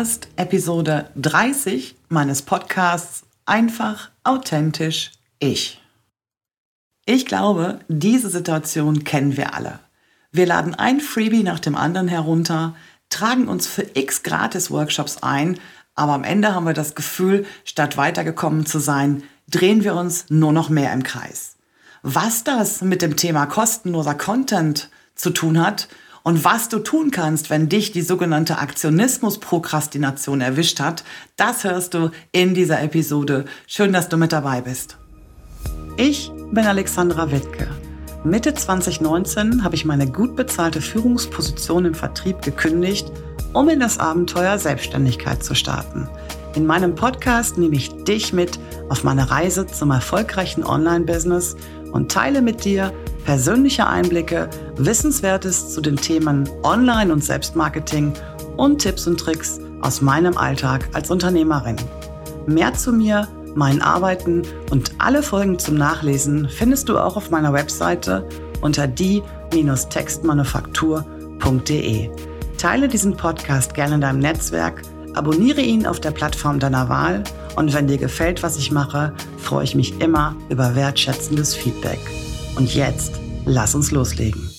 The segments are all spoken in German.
hörst Episode 30 meines Podcasts Einfach authentisch ich. Ich glaube, diese Situation kennen wir alle. Wir laden ein Freebie nach dem anderen herunter, tragen uns für x Gratis-Workshops ein, aber am Ende haben wir das Gefühl, statt weitergekommen zu sein, drehen wir uns nur noch mehr im Kreis. Was das mit dem Thema kostenloser Content zu tun hat und was du tun kannst, wenn dich die sogenannte Aktionismus-Prokrastination erwischt hat, das hörst du in dieser Episode. Schön, dass du mit dabei bist. Ich bin Alexandra Wittke. Mitte 2019 habe ich meine gut bezahlte Führungsposition im Vertrieb gekündigt, um in das Abenteuer Selbstständigkeit zu starten. In meinem Podcast nehme ich dich mit auf meine Reise zum erfolgreichen Online-Business und teile mit dir persönliche Einblicke, Wissenswertes zu den Themen Online- und Selbstmarketing und Tipps und Tricks aus meinem Alltag als Unternehmerin. Mehr zu mir, meinen Arbeiten und alle Folgen zum Nachlesen findest du auch auf meiner Webseite unter die-textmanufaktur.de. Teile diesen Podcast gerne in deinem Netzwerk, abonniere ihn auf der Plattform deiner Wahl und wenn dir gefällt, was ich mache, freue ich mich immer über wertschätzendes Feedback. Und jetzt, lass uns loslegen.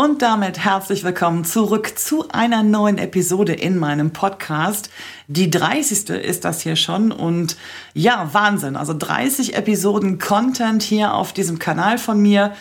Und damit herzlich willkommen zurück zu einer neuen Episode in meinem Podcast. Die 30. ist das hier schon und ja, Wahnsinn. Also 30 Episoden Content hier auf diesem Kanal von mir.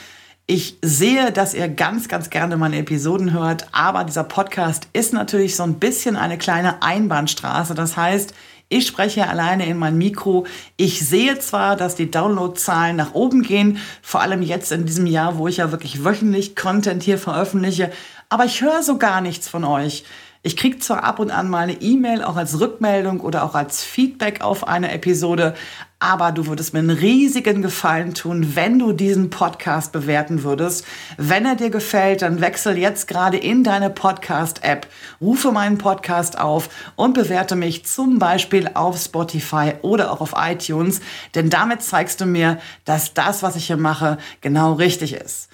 Ich sehe, dass ihr ganz, ganz gerne meine Episoden hört, aber dieser Podcast ist natürlich so ein bisschen eine kleine Einbahnstraße. Das heißt, ich spreche alleine in mein Mikro. Ich sehe zwar, dass die Downloadzahlen nach oben gehen, vor allem jetzt in diesem Jahr, wo ich ja wirklich wöchentlich Content hier veröffentliche, aber ich höre so gar nichts von euch. Ich kriege zwar ab und an mal eine E-Mail, auch als Rückmeldung oder auch als Feedback auf eine Episode, aber du würdest mir einen riesigen Gefallen tun, wenn du diesen Podcast bewerten würdest. Wenn er dir gefällt, dann wechsel jetzt gerade in deine Podcast-App, rufe meinen Podcast auf und bewerte mich zum Beispiel auf Spotify oder auch auf iTunes, denn damit zeigst du mir, dass das, was ich hier mache, genau richtig ist.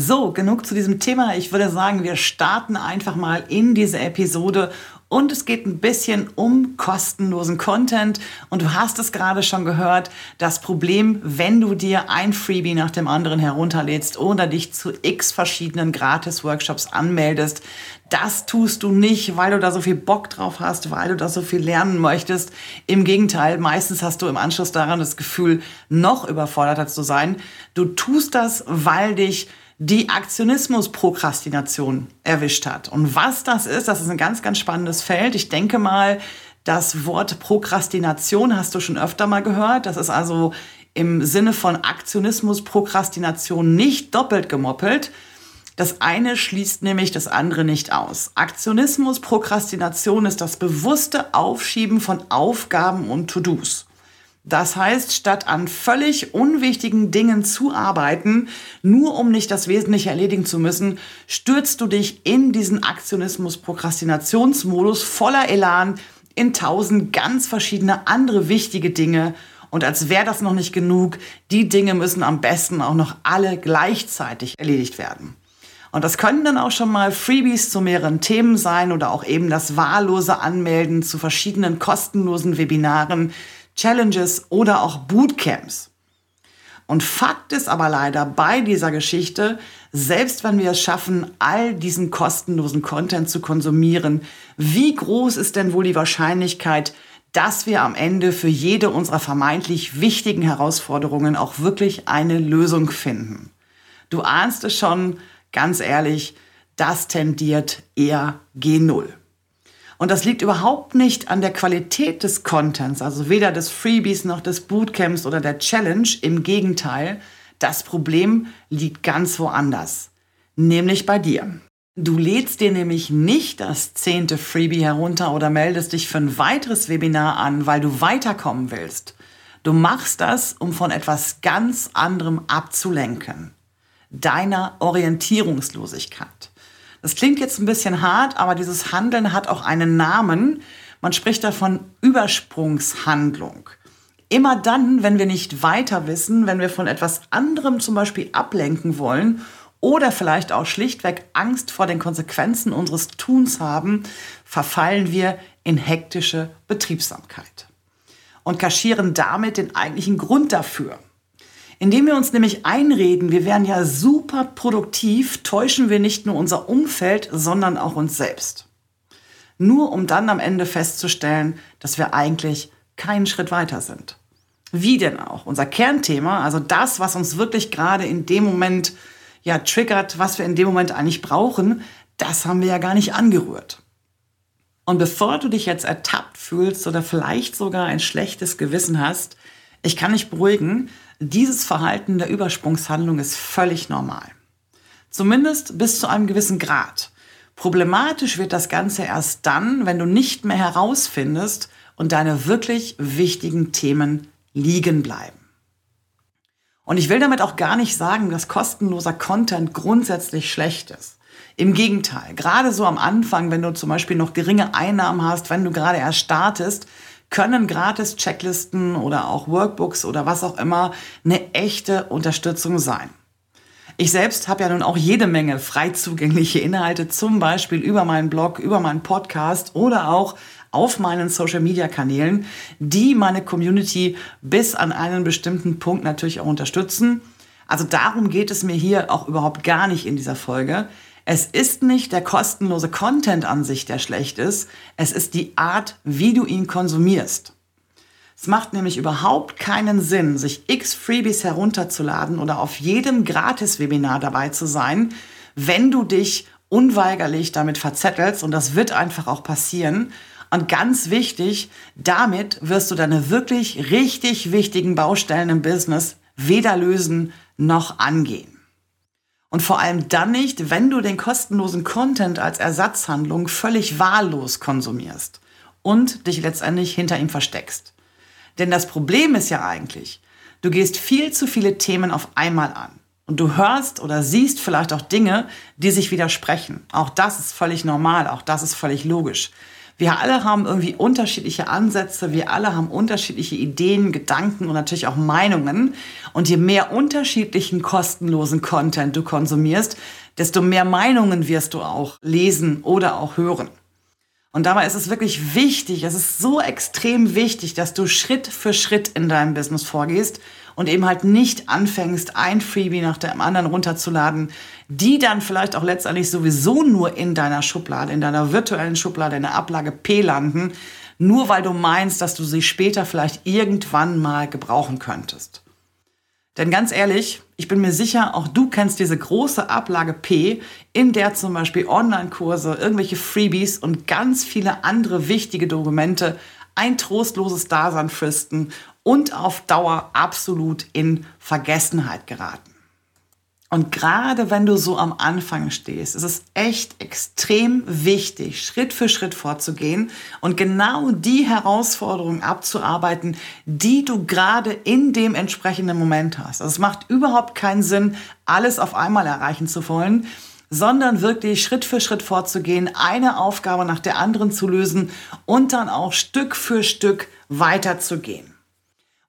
So, genug zu diesem Thema. Ich würde sagen, wir starten einfach mal in diese Episode und es geht ein bisschen um kostenlosen Content. Und du hast es gerade schon gehört, das Problem, wenn du dir ein Freebie nach dem anderen herunterlädst oder dich zu x verschiedenen Gratis-Workshops anmeldest, das tust du nicht, weil du da so viel Bock drauf hast, weil du da so viel lernen möchtest. Im Gegenteil, meistens hast du im Anschluss daran das Gefühl, noch überforderter zu sein. Du tust das, weil dich die Aktionismus-Prokrastination erwischt hat. Und was das ist, das ist ein ganz, ganz spannendes Feld. Ich denke mal, das Wort Prokrastination hast du schon öfter mal gehört. Das ist also im Sinne von Aktionismus, Prokrastination nicht doppelt gemoppelt. Das eine schließt nämlich das andere nicht aus. Aktionismus, Prokrastination ist das bewusste Aufschieben von Aufgaben und To-Dos. Das heißt, statt an völlig unwichtigen Dingen zu arbeiten, nur um nicht das Wesentliche erledigen zu müssen, stürzt du dich in diesen Aktionismus-Prokrastinationsmodus voller Elan in tausend ganz verschiedene andere wichtige Dinge. Und als wäre das noch nicht genug, die Dinge müssen am besten auch noch alle gleichzeitig erledigt werden. Und das können dann auch schon mal Freebies zu mehreren Themen sein oder auch eben das wahllose Anmelden zu verschiedenen kostenlosen Webinaren, Challenges oder auch Bootcamps. Und Fakt ist aber leider bei dieser Geschichte, selbst wenn wir es schaffen, all diesen kostenlosen Content zu konsumieren, wie groß ist denn wohl die Wahrscheinlichkeit, dass wir am Ende für jede unserer vermeintlich wichtigen Herausforderungen auch wirklich eine Lösung finden? Du ahnst es schon, ganz ehrlich, das tendiert eher G0. Und das liegt überhaupt nicht an der Qualität des Contents, also weder des Freebies noch des Bootcamps oder der Challenge. Im Gegenteil, das Problem liegt ganz woanders, nämlich bei dir. Du lädst dir nämlich nicht das zehnte Freebie herunter oder meldest dich für ein weiteres Webinar an, weil du weiterkommen willst. Du machst das, um von etwas ganz anderem abzulenken. Deiner Orientierungslosigkeit. Das klingt jetzt ein bisschen hart, aber dieses Handeln hat auch einen Namen. Man spricht davon Übersprungshandlung. Immer dann, wenn wir nicht weiter wissen, wenn wir von etwas anderem zum Beispiel ablenken wollen oder vielleicht auch schlichtweg Angst vor den Konsequenzen unseres Tuns haben, verfallen wir in hektische Betriebsamkeit und kaschieren damit den eigentlichen Grund dafür. Indem wir uns nämlich einreden, wir wären ja super produktiv, täuschen wir nicht nur unser Umfeld, sondern auch uns selbst. Nur um dann am Ende festzustellen, dass wir eigentlich keinen Schritt weiter sind. Wie denn auch? Unser Kernthema, also das, was uns wirklich gerade in dem Moment ja triggert, was wir in dem Moment eigentlich brauchen, das haben wir ja gar nicht angerührt. Und bevor du dich jetzt ertappt fühlst oder vielleicht sogar ein schlechtes Gewissen hast, ich kann dich beruhigen, dieses Verhalten der Übersprungshandlung ist völlig normal. Zumindest bis zu einem gewissen Grad. Problematisch wird das Ganze erst dann, wenn du nicht mehr herausfindest und deine wirklich wichtigen Themen liegen bleiben. Und ich will damit auch gar nicht sagen, dass kostenloser Content grundsätzlich schlecht ist. Im Gegenteil, gerade so am Anfang, wenn du zum Beispiel noch geringe Einnahmen hast, wenn du gerade erst startest, können gratis Checklisten oder auch Workbooks oder was auch immer eine echte Unterstützung sein. Ich selbst habe ja nun auch jede Menge frei zugängliche Inhalte, zum Beispiel über meinen Blog, über meinen Podcast oder auch auf meinen Social-Media-Kanälen, die meine Community bis an einen bestimmten Punkt natürlich auch unterstützen. Also darum geht es mir hier auch überhaupt gar nicht in dieser Folge. Es ist nicht der kostenlose Content an sich, der schlecht ist. Es ist die Art, wie du ihn konsumierst. Es macht nämlich überhaupt keinen Sinn, sich x Freebies herunterzuladen oder auf jedem Gratis-Webinar dabei zu sein, wenn du dich unweigerlich damit verzettelst und das wird einfach auch passieren und ganz wichtig, damit wirst du deine wirklich richtig wichtigen Baustellen im Business weder lösen noch angehen. Und vor allem dann nicht, wenn du den kostenlosen Content als Ersatzhandlung völlig wahllos konsumierst und dich letztendlich hinter ihm versteckst. Denn das Problem ist ja eigentlich, du gehst viel zu viele Themen auf einmal an. Und du hörst oder siehst vielleicht auch Dinge, die sich widersprechen. Auch das ist völlig normal, auch das ist völlig logisch. Wir alle haben irgendwie unterschiedliche Ansätze, wir alle haben unterschiedliche Ideen, Gedanken und natürlich auch Meinungen. Und je mehr unterschiedlichen kostenlosen Content du konsumierst, desto mehr Meinungen wirst du auch lesen oder auch hören. Und dabei ist es wirklich wichtig, es ist so extrem wichtig, dass du Schritt für Schritt in deinem Business vorgehst und eben halt nicht anfängst, ein Freebie nach dem anderen runterzuladen, die dann vielleicht auch letztendlich sowieso nur in deiner Schublade, in deiner virtuellen Schublade, in der Ablage P landen, nur weil du meinst, dass du sie später vielleicht irgendwann mal gebrauchen könntest. Denn ganz ehrlich, ich bin mir sicher, auch du kennst diese große Ablage P, in der zum Beispiel Online-Kurse, irgendwelche Freebies und ganz viele andere wichtige Dokumente ein trostloses Dasein fristen und auf Dauer absolut in Vergessenheit geraten. Und gerade wenn du so am Anfang stehst, ist es echt extrem wichtig, Schritt für Schritt vorzugehen und genau die Herausforderungen abzuarbeiten, die du gerade in dem entsprechenden Moment hast. Also es macht überhaupt keinen Sinn, alles auf einmal erreichen zu wollen, sondern wirklich Schritt für Schritt vorzugehen, eine Aufgabe nach der anderen zu lösen und dann auch Stück für Stück weiterzugehen.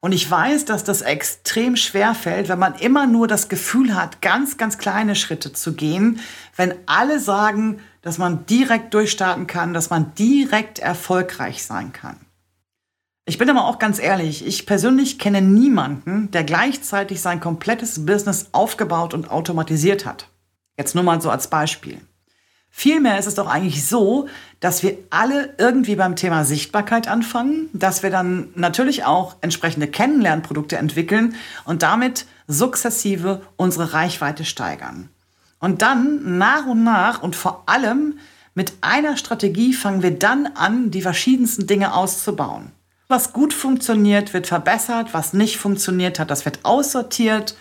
Und ich weiß, dass das extrem schwer fällt, wenn man immer nur das Gefühl hat, ganz, ganz kleine Schritte zu gehen, wenn alle sagen, dass man direkt durchstarten kann, dass man direkt erfolgreich sein kann. Ich bin aber auch ganz ehrlich, ich persönlich kenne niemanden, der gleichzeitig sein komplettes Business aufgebaut und automatisiert hat. Jetzt nur mal so als Beispiel. Vielmehr ist es doch eigentlich so, dass wir alle irgendwie beim Thema Sichtbarkeit anfangen, dass wir dann natürlich auch entsprechende Kennenlernprodukte entwickeln und damit sukzessive unsere Reichweite steigern. Und dann nach und nach und vor allem mit einer Strategie fangen wir dann an, die verschiedensten Dinge auszubauen. Was gut funktioniert, wird verbessert, was nicht funktioniert hat, das wird aussortiert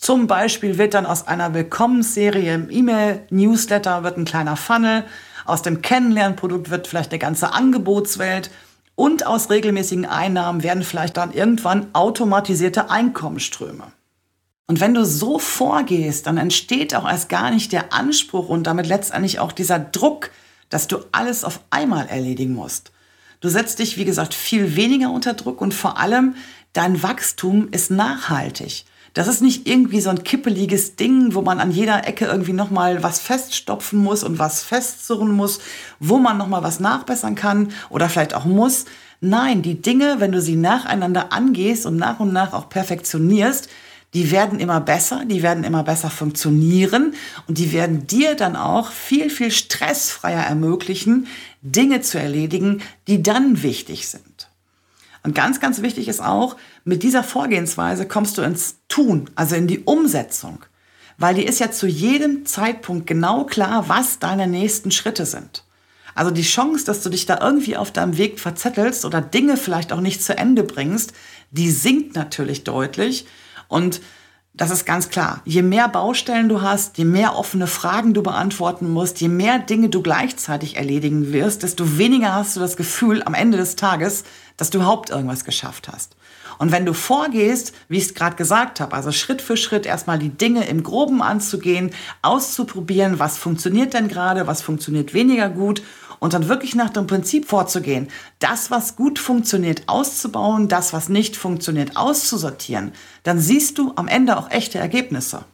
zum Beispiel wird dann aus einer Willkommensserie im E-Mail-Newsletter wird ein kleiner Funnel, aus dem Kennenlernprodukt wird vielleicht eine ganze Angebotswelt und aus regelmäßigen Einnahmen werden vielleicht dann irgendwann automatisierte Einkommensströme. Und wenn du so vorgehst, dann entsteht auch erst gar nicht der Anspruch und damit letztendlich auch dieser Druck, dass du alles auf einmal erledigen musst. Du setzt dich, wie gesagt, viel weniger unter Druck und vor allem dein Wachstum ist nachhaltig. Das ist nicht irgendwie so ein kippeliges Ding, wo man an jeder Ecke irgendwie nochmal was feststopfen muss und was festzurren muss, wo man nochmal was nachbessern kann oder vielleicht auch muss. Nein, die Dinge, wenn du sie nacheinander angehst und nach und nach auch perfektionierst, die werden immer besser, die werden immer besser funktionieren und die werden dir dann auch viel, viel stressfreier ermöglichen, Dinge zu erledigen, die dann wichtig sind. Und ganz, ganz wichtig ist auch, mit dieser Vorgehensweise kommst du ins Tun, also in die Umsetzung. Weil die ist ja zu jedem Zeitpunkt genau klar, was deine nächsten Schritte sind. Also die Chance, dass du dich da irgendwie auf deinem Weg verzettelst oder Dinge vielleicht auch nicht zu Ende bringst, die sinkt natürlich deutlich. Und das ist ganz klar. Je mehr Baustellen du hast, je mehr offene Fragen du beantworten musst, je mehr Dinge du gleichzeitig erledigen wirst, desto weniger hast du das Gefühl am Ende des Tages, dass du überhaupt irgendwas geschafft hast. Und wenn du vorgehst, wie ich es gerade gesagt habe, also Schritt für Schritt erstmal die Dinge im Groben anzugehen, auszuprobieren, was funktioniert denn gerade, was funktioniert weniger gut und dann wirklich nach dem Prinzip vorzugehen, das, was gut funktioniert, auszubauen, das, was nicht funktioniert, auszusortieren, dann siehst du am Ende auch echte Ergebnisse.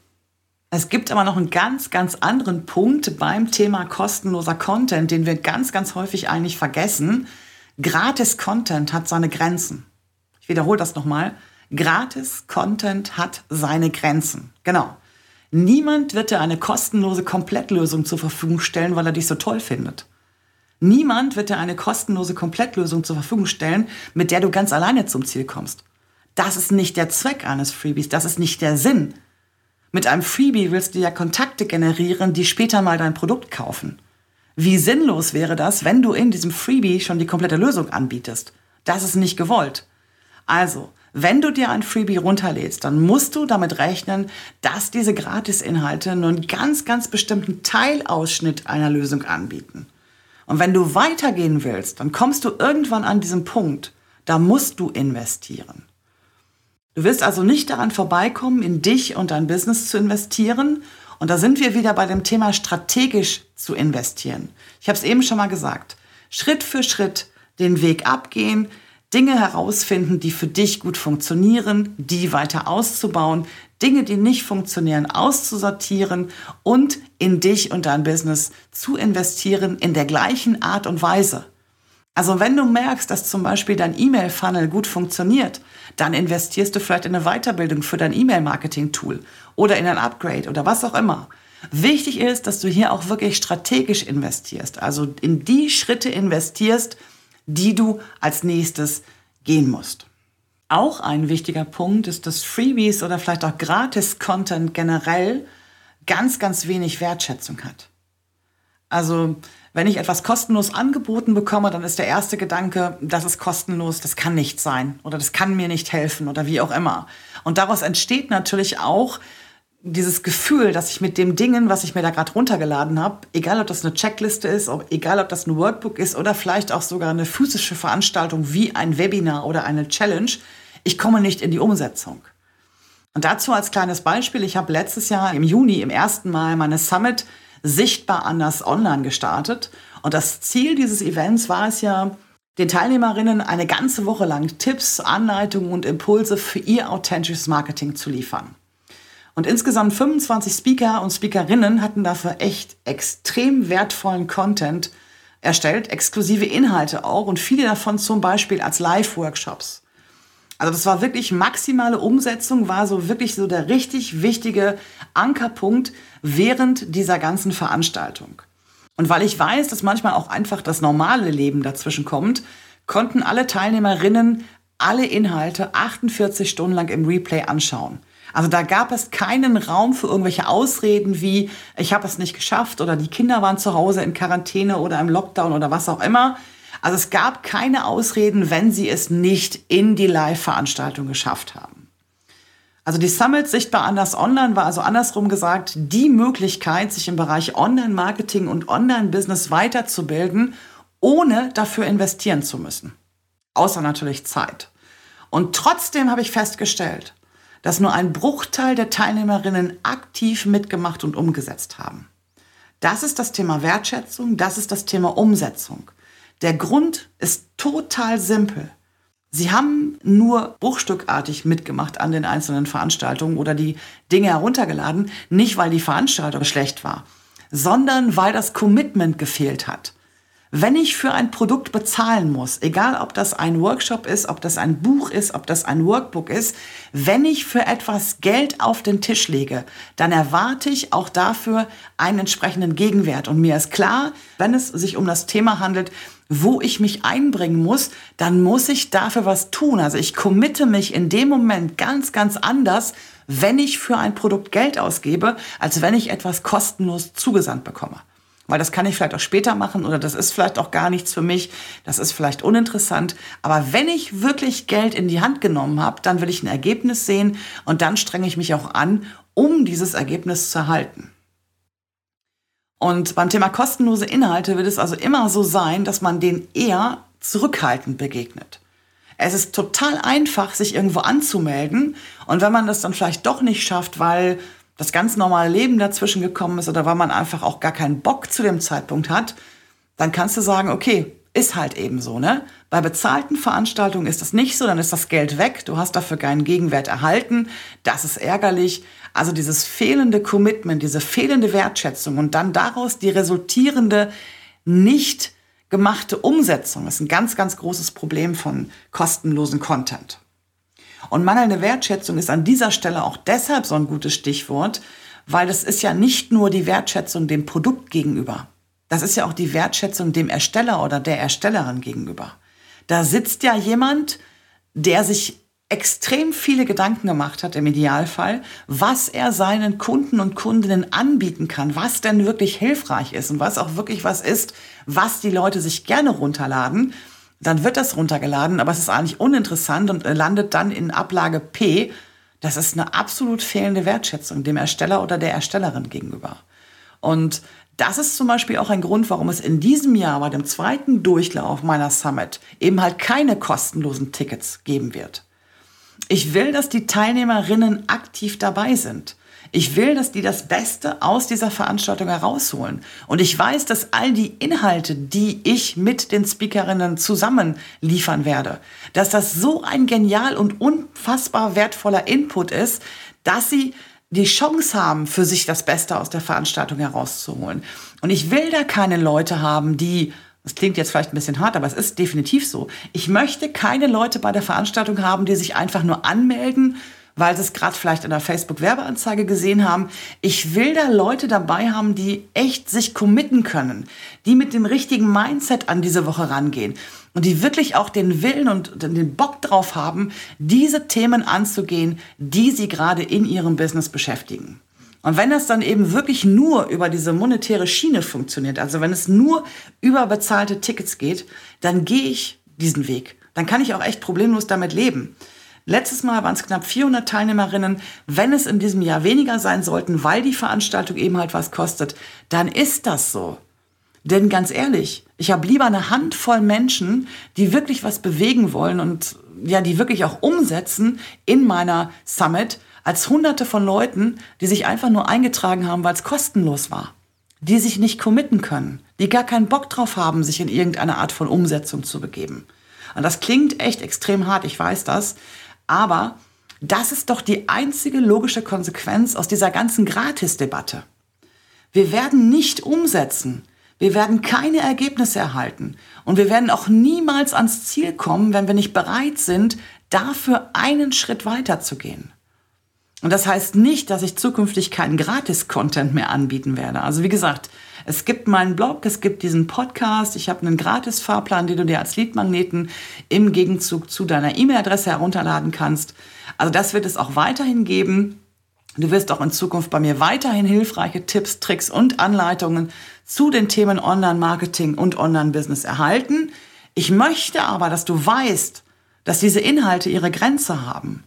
Es gibt aber noch einen ganz, ganz anderen Punkt beim Thema kostenloser Content, den wir ganz, ganz häufig eigentlich vergessen. Gratis Content hat seine Grenzen. Ich wiederhole das nochmal. Gratis Content hat seine Grenzen. Genau. Niemand wird dir eine kostenlose Komplettlösung zur Verfügung stellen, weil er dich so toll findet. Niemand wird dir eine kostenlose Komplettlösung zur Verfügung stellen, mit der du ganz alleine zum Ziel kommst. Das ist nicht der Zweck eines Freebies, das ist nicht der Sinn. Mit einem Freebie willst du ja Kontakte generieren, die später mal dein Produkt kaufen. Wie sinnlos wäre das, wenn du in diesem Freebie schon die komplette Lösung anbietest? Das ist nicht gewollt. Also, wenn du dir ein Freebie runterlädst, dann musst du damit rechnen, dass diese Gratisinhalte nur einen ganz, ganz bestimmten Teilausschnitt einer Lösung anbieten. Und wenn du weitergehen willst, dann kommst du irgendwann an diesen Punkt, da musst du investieren. Du wirst also nicht daran vorbeikommen, in dich und dein Business zu investieren. Und da sind wir wieder bei dem Thema strategisch zu investieren. Ich habe es eben schon mal gesagt. Schritt für Schritt den Weg abgehen, Dinge herausfinden, die für dich gut funktionieren, die weiter auszubauen, Dinge, die nicht funktionieren, auszusortieren und in dich und dein Business zu investieren in der gleichen Art und Weise. Also wenn du merkst, dass zum Beispiel dein E-Mail-Funnel gut funktioniert, dann investierst du vielleicht in eine Weiterbildung für dein E-Mail-Marketing-Tool oder in ein Upgrade oder was auch immer. Wichtig ist, dass du hier auch wirklich strategisch investierst, also in die Schritte investierst, die du als nächstes gehen musst. Auch ein wichtiger Punkt ist, dass Freebies oder vielleicht auch Gratis-Content generell ganz, ganz wenig Wertschätzung hat. Also, wenn ich etwas kostenlos angeboten bekomme, dann ist der erste Gedanke, das ist kostenlos, das kann nicht sein oder das kann mir nicht helfen oder wie auch immer. Und daraus entsteht natürlich auch dieses Gefühl, dass ich mit dem Dingen, was ich mir da gerade runtergeladen habe, egal ob das eine Checkliste ist, ob, egal ob das ein Workbook ist oder vielleicht auch sogar eine physische Veranstaltung wie ein Webinar oder eine Challenge, ich komme nicht in die Umsetzung. Und dazu als kleines Beispiel, ich habe letztes Jahr im Juni im ersten Mal meine Summit sichtbar anders online gestartet. Und das Ziel dieses Events war es ja, den Teilnehmerinnen eine ganze Woche lang Tipps, Anleitungen und Impulse für ihr authentisches Marketing zu liefern. Und insgesamt 25 Speaker und Speakerinnen hatten dafür echt extrem wertvollen Content erstellt, exklusive Inhalte auch und viele davon zum Beispiel als Live-Workshops. Also das war wirklich maximale Umsetzung, war so wirklich so der richtig wichtige Ankerpunkt während dieser ganzen Veranstaltung. Und weil ich weiß, dass manchmal auch einfach das normale Leben dazwischen kommt, konnten alle Teilnehmerinnen alle Inhalte 48 Stunden lang im Replay anschauen. Also da gab es keinen Raum für irgendwelche Ausreden wie, ich habe es nicht geschafft oder die Kinder waren zu Hause in Quarantäne oder im Lockdown oder was auch immer. Also es gab keine Ausreden, wenn sie es nicht in die Live-Veranstaltung geschafft haben. Also die Summit Sichtbar Anders Online war also andersrum gesagt die Möglichkeit, sich im Bereich Online-Marketing und Online-Business weiterzubilden, ohne dafür investieren zu müssen. Außer natürlich Zeit. Und trotzdem habe ich festgestellt, dass nur ein Bruchteil der Teilnehmerinnen aktiv mitgemacht und umgesetzt haben. Das ist das Thema Wertschätzung, das ist das Thema Umsetzung. Der Grund ist total simpel. Sie haben nur bruchstückartig mitgemacht an den einzelnen Veranstaltungen oder die Dinge heruntergeladen, nicht weil die Veranstaltung schlecht war, sondern weil das Commitment gefehlt hat. Wenn ich für ein Produkt bezahlen muss, egal ob das ein Workshop ist, ob das ein Buch ist, ob das ein Workbook ist, wenn ich für etwas Geld auf den Tisch lege, dann erwarte ich auch dafür einen entsprechenden Gegenwert. Und mir ist klar, wenn es sich um das Thema handelt, wo ich mich einbringen muss, dann muss ich dafür was tun. Also ich committe mich in dem Moment ganz, ganz anders, wenn ich für ein Produkt Geld ausgebe, als wenn ich etwas kostenlos zugesandt bekomme weil das kann ich vielleicht auch später machen oder das ist vielleicht auch gar nichts für mich, das ist vielleicht uninteressant. Aber wenn ich wirklich Geld in die Hand genommen habe, dann will ich ein Ergebnis sehen und dann strenge ich mich auch an, um dieses Ergebnis zu erhalten. Und beim Thema kostenlose Inhalte wird es also immer so sein, dass man denen eher zurückhaltend begegnet. Es ist total einfach, sich irgendwo anzumelden. Und wenn man das dann vielleicht doch nicht schafft, weil das ganz normale Leben dazwischen gekommen ist oder weil man einfach auch gar keinen Bock zu dem Zeitpunkt hat, dann kannst du sagen, okay, ist halt eben so, ne? Bei bezahlten Veranstaltungen ist das nicht so, dann ist das Geld weg, du hast dafür keinen Gegenwert erhalten, das ist ärgerlich. Also dieses fehlende Commitment, diese fehlende Wertschätzung und dann daraus die resultierende nicht gemachte Umsetzung ist ein ganz, ganz großes Problem von kostenlosen Content. Und mangelnde Wertschätzung ist an dieser Stelle auch deshalb so ein gutes Stichwort, weil das ist ja nicht nur die Wertschätzung dem Produkt gegenüber. Das ist ja auch die Wertschätzung dem Ersteller oder der Erstellerin gegenüber. Da sitzt ja jemand, der sich extrem viele Gedanken gemacht hat im Idealfall, was er seinen Kunden und Kundinnen anbieten kann, was denn wirklich hilfreich ist und was auch wirklich was ist, was die Leute sich gerne runterladen dann wird das runtergeladen, aber es ist eigentlich uninteressant und landet dann in Ablage P. Das ist eine absolut fehlende Wertschätzung dem Ersteller oder der Erstellerin gegenüber. Und das ist zum Beispiel auch ein Grund, warum es in diesem Jahr bei dem zweiten Durchlauf meiner Summit eben halt keine kostenlosen Tickets geben wird. Ich will, dass die Teilnehmerinnen aktiv dabei sind. Ich will, dass die das Beste aus dieser Veranstaltung herausholen. Und ich weiß, dass all die Inhalte, die ich mit den Speakerinnen zusammen liefern werde, dass das so ein genial und unfassbar wertvoller Input ist, dass sie die Chance haben, für sich das Beste aus der Veranstaltung herauszuholen. Und ich will da keine Leute haben, die das klingt jetzt vielleicht ein bisschen hart, aber es ist definitiv so. Ich möchte keine Leute bei der Veranstaltung haben, die sich einfach nur anmelden, weil sie es gerade vielleicht in der Facebook-Werbeanzeige gesehen haben. Ich will da Leute dabei haben, die echt sich committen können, die mit dem richtigen Mindset an diese Woche rangehen und die wirklich auch den Willen und den Bock drauf haben, diese Themen anzugehen, die sie gerade in ihrem Business beschäftigen. Und wenn das dann eben wirklich nur über diese monetäre Schiene funktioniert, also wenn es nur über bezahlte Tickets geht, dann gehe ich diesen Weg. Dann kann ich auch echt problemlos damit leben. Letztes Mal waren es knapp 400 Teilnehmerinnen. Wenn es in diesem Jahr weniger sein sollten, weil die Veranstaltung eben halt was kostet, dann ist das so. Denn ganz ehrlich, ich habe lieber eine Handvoll Menschen, die wirklich was bewegen wollen und ja, die wirklich auch umsetzen in meiner Summit, als hunderte von Leuten, die sich einfach nur eingetragen haben, weil es kostenlos war. Die sich nicht committen können, die gar keinen Bock drauf haben, sich in irgendeine Art von Umsetzung zu begeben. Und das klingt echt extrem hart, ich weiß das. Aber das ist doch die einzige logische Konsequenz aus dieser ganzen Gratis-Debatte. Wir werden nicht umsetzen. Wir werden keine Ergebnisse erhalten. Und wir werden auch niemals ans Ziel kommen, wenn wir nicht bereit sind, dafür einen Schritt weiter zu gehen. Und das heißt nicht, dass ich zukünftig keinen Gratis-Content mehr anbieten werde. Also wie gesagt, es gibt meinen Blog, es gibt diesen Podcast, ich habe einen Gratis-Fahrplan, den du dir als Leadmagneten im Gegenzug zu deiner E-Mail-Adresse herunterladen kannst. Also das wird es auch weiterhin geben. Du wirst auch in Zukunft bei mir weiterhin hilfreiche Tipps, Tricks und Anleitungen zu den Themen Online-Marketing und Online-Business erhalten. Ich möchte aber, dass du weißt, dass diese Inhalte ihre Grenze haben,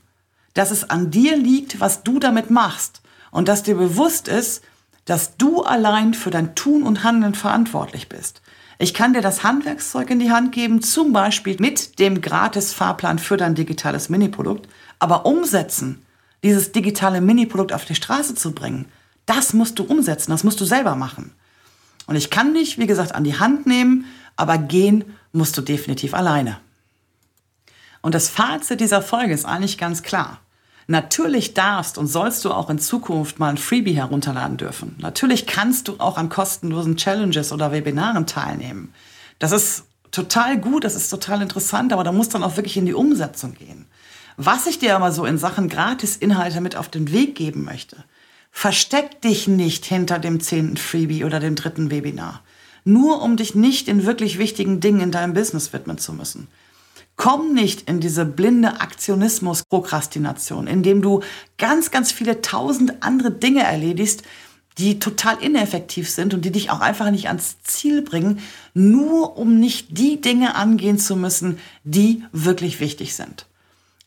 dass es an dir liegt, was du damit machst und dass dir bewusst ist, dass du allein für dein Tun und Handeln verantwortlich bist. Ich kann dir das Handwerkszeug in die Hand geben, zum Beispiel mit dem Gratis-Fahrplan für dein digitales Mini-Produkt. Aber umsetzen, dieses digitale Mini-Produkt auf die Straße zu bringen, das musst du umsetzen, das musst du selber machen. Und ich kann dich, wie gesagt, an die Hand nehmen, aber gehen musst du definitiv alleine. Und das Fazit dieser Folge ist eigentlich ganz klar. Natürlich darfst und sollst du auch in Zukunft mal ein Freebie herunterladen dürfen. Natürlich kannst du auch an kostenlosen Challenges oder Webinaren teilnehmen. Das ist total gut, das ist total interessant, aber da muss dann auch wirklich in die Umsetzung gehen. Was ich dir aber so in Sachen Gratis-Inhalte mit auf den Weg geben möchte, versteck dich nicht hinter dem zehnten Freebie oder dem dritten Webinar. Nur um dich nicht in wirklich wichtigen Dingen in deinem Business widmen zu müssen. Komm nicht in diese blinde Aktionismus-Prokrastination, indem du ganz, ganz viele tausend andere Dinge erledigst, die total ineffektiv sind und die dich auch einfach nicht ans Ziel bringen, nur um nicht die Dinge angehen zu müssen, die wirklich wichtig sind.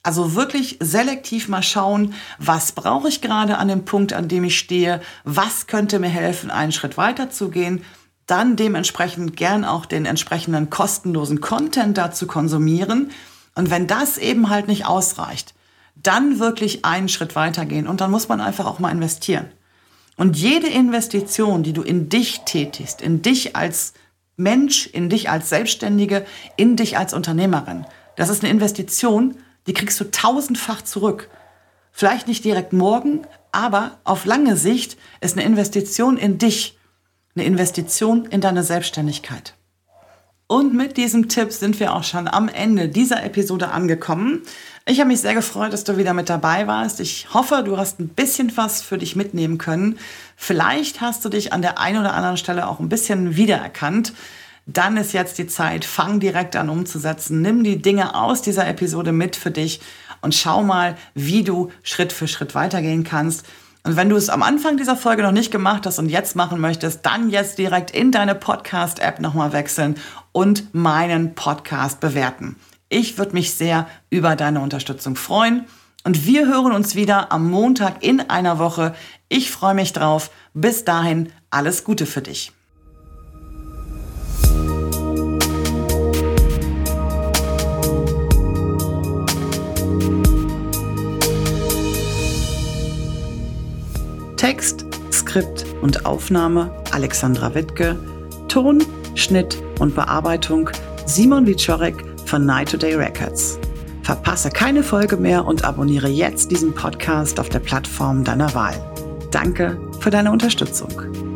Also wirklich selektiv mal schauen, was brauche ich gerade an dem Punkt, an dem ich stehe, was könnte mir helfen, einen Schritt weiter zu gehen, dann dementsprechend gern auch den entsprechenden kostenlosen Content dazu konsumieren. Und wenn das eben halt nicht ausreicht, dann wirklich einen Schritt weitergehen und dann muss man einfach auch mal investieren. Und jede Investition, die du in dich tätigst, in dich als Mensch, in dich als Selbstständige, in dich als Unternehmerin, das ist eine Investition, die kriegst du tausendfach zurück. Vielleicht nicht direkt morgen, aber auf lange Sicht ist eine Investition in dich, eine Investition in deine Selbstständigkeit. Und mit diesem Tipp sind wir auch schon am Ende dieser Episode angekommen. Ich habe mich sehr gefreut, dass du wieder mit dabei warst. Ich hoffe, du hast ein bisschen was für dich mitnehmen können. Vielleicht hast du dich an der einen oder anderen Stelle auch ein bisschen wiedererkannt. Dann ist jetzt die Zeit, fang direkt an umzusetzen. Nimm die Dinge aus dieser Episode mit für dich und schau mal, wie du Schritt für Schritt weitergehen kannst. Und wenn du es am Anfang dieser Folge noch nicht gemacht hast und jetzt machen möchtest, dann jetzt direkt in deine Podcast-App nochmal wechseln und meinen Podcast bewerten. Ich würde mich sehr über deine Unterstützung freuen. Und wir hören uns wieder am Montag in einer Woche. Ich freue mich drauf. Bis dahin, alles Gute für dich. Text, Skript und Aufnahme Alexandra Wittke, Ton, Schnitt und Bearbeitung Simon Wiczorek von Night Today Records. Verpasse keine Folge mehr und abonniere jetzt diesen Podcast auf der Plattform deiner Wahl. Danke für deine Unterstützung.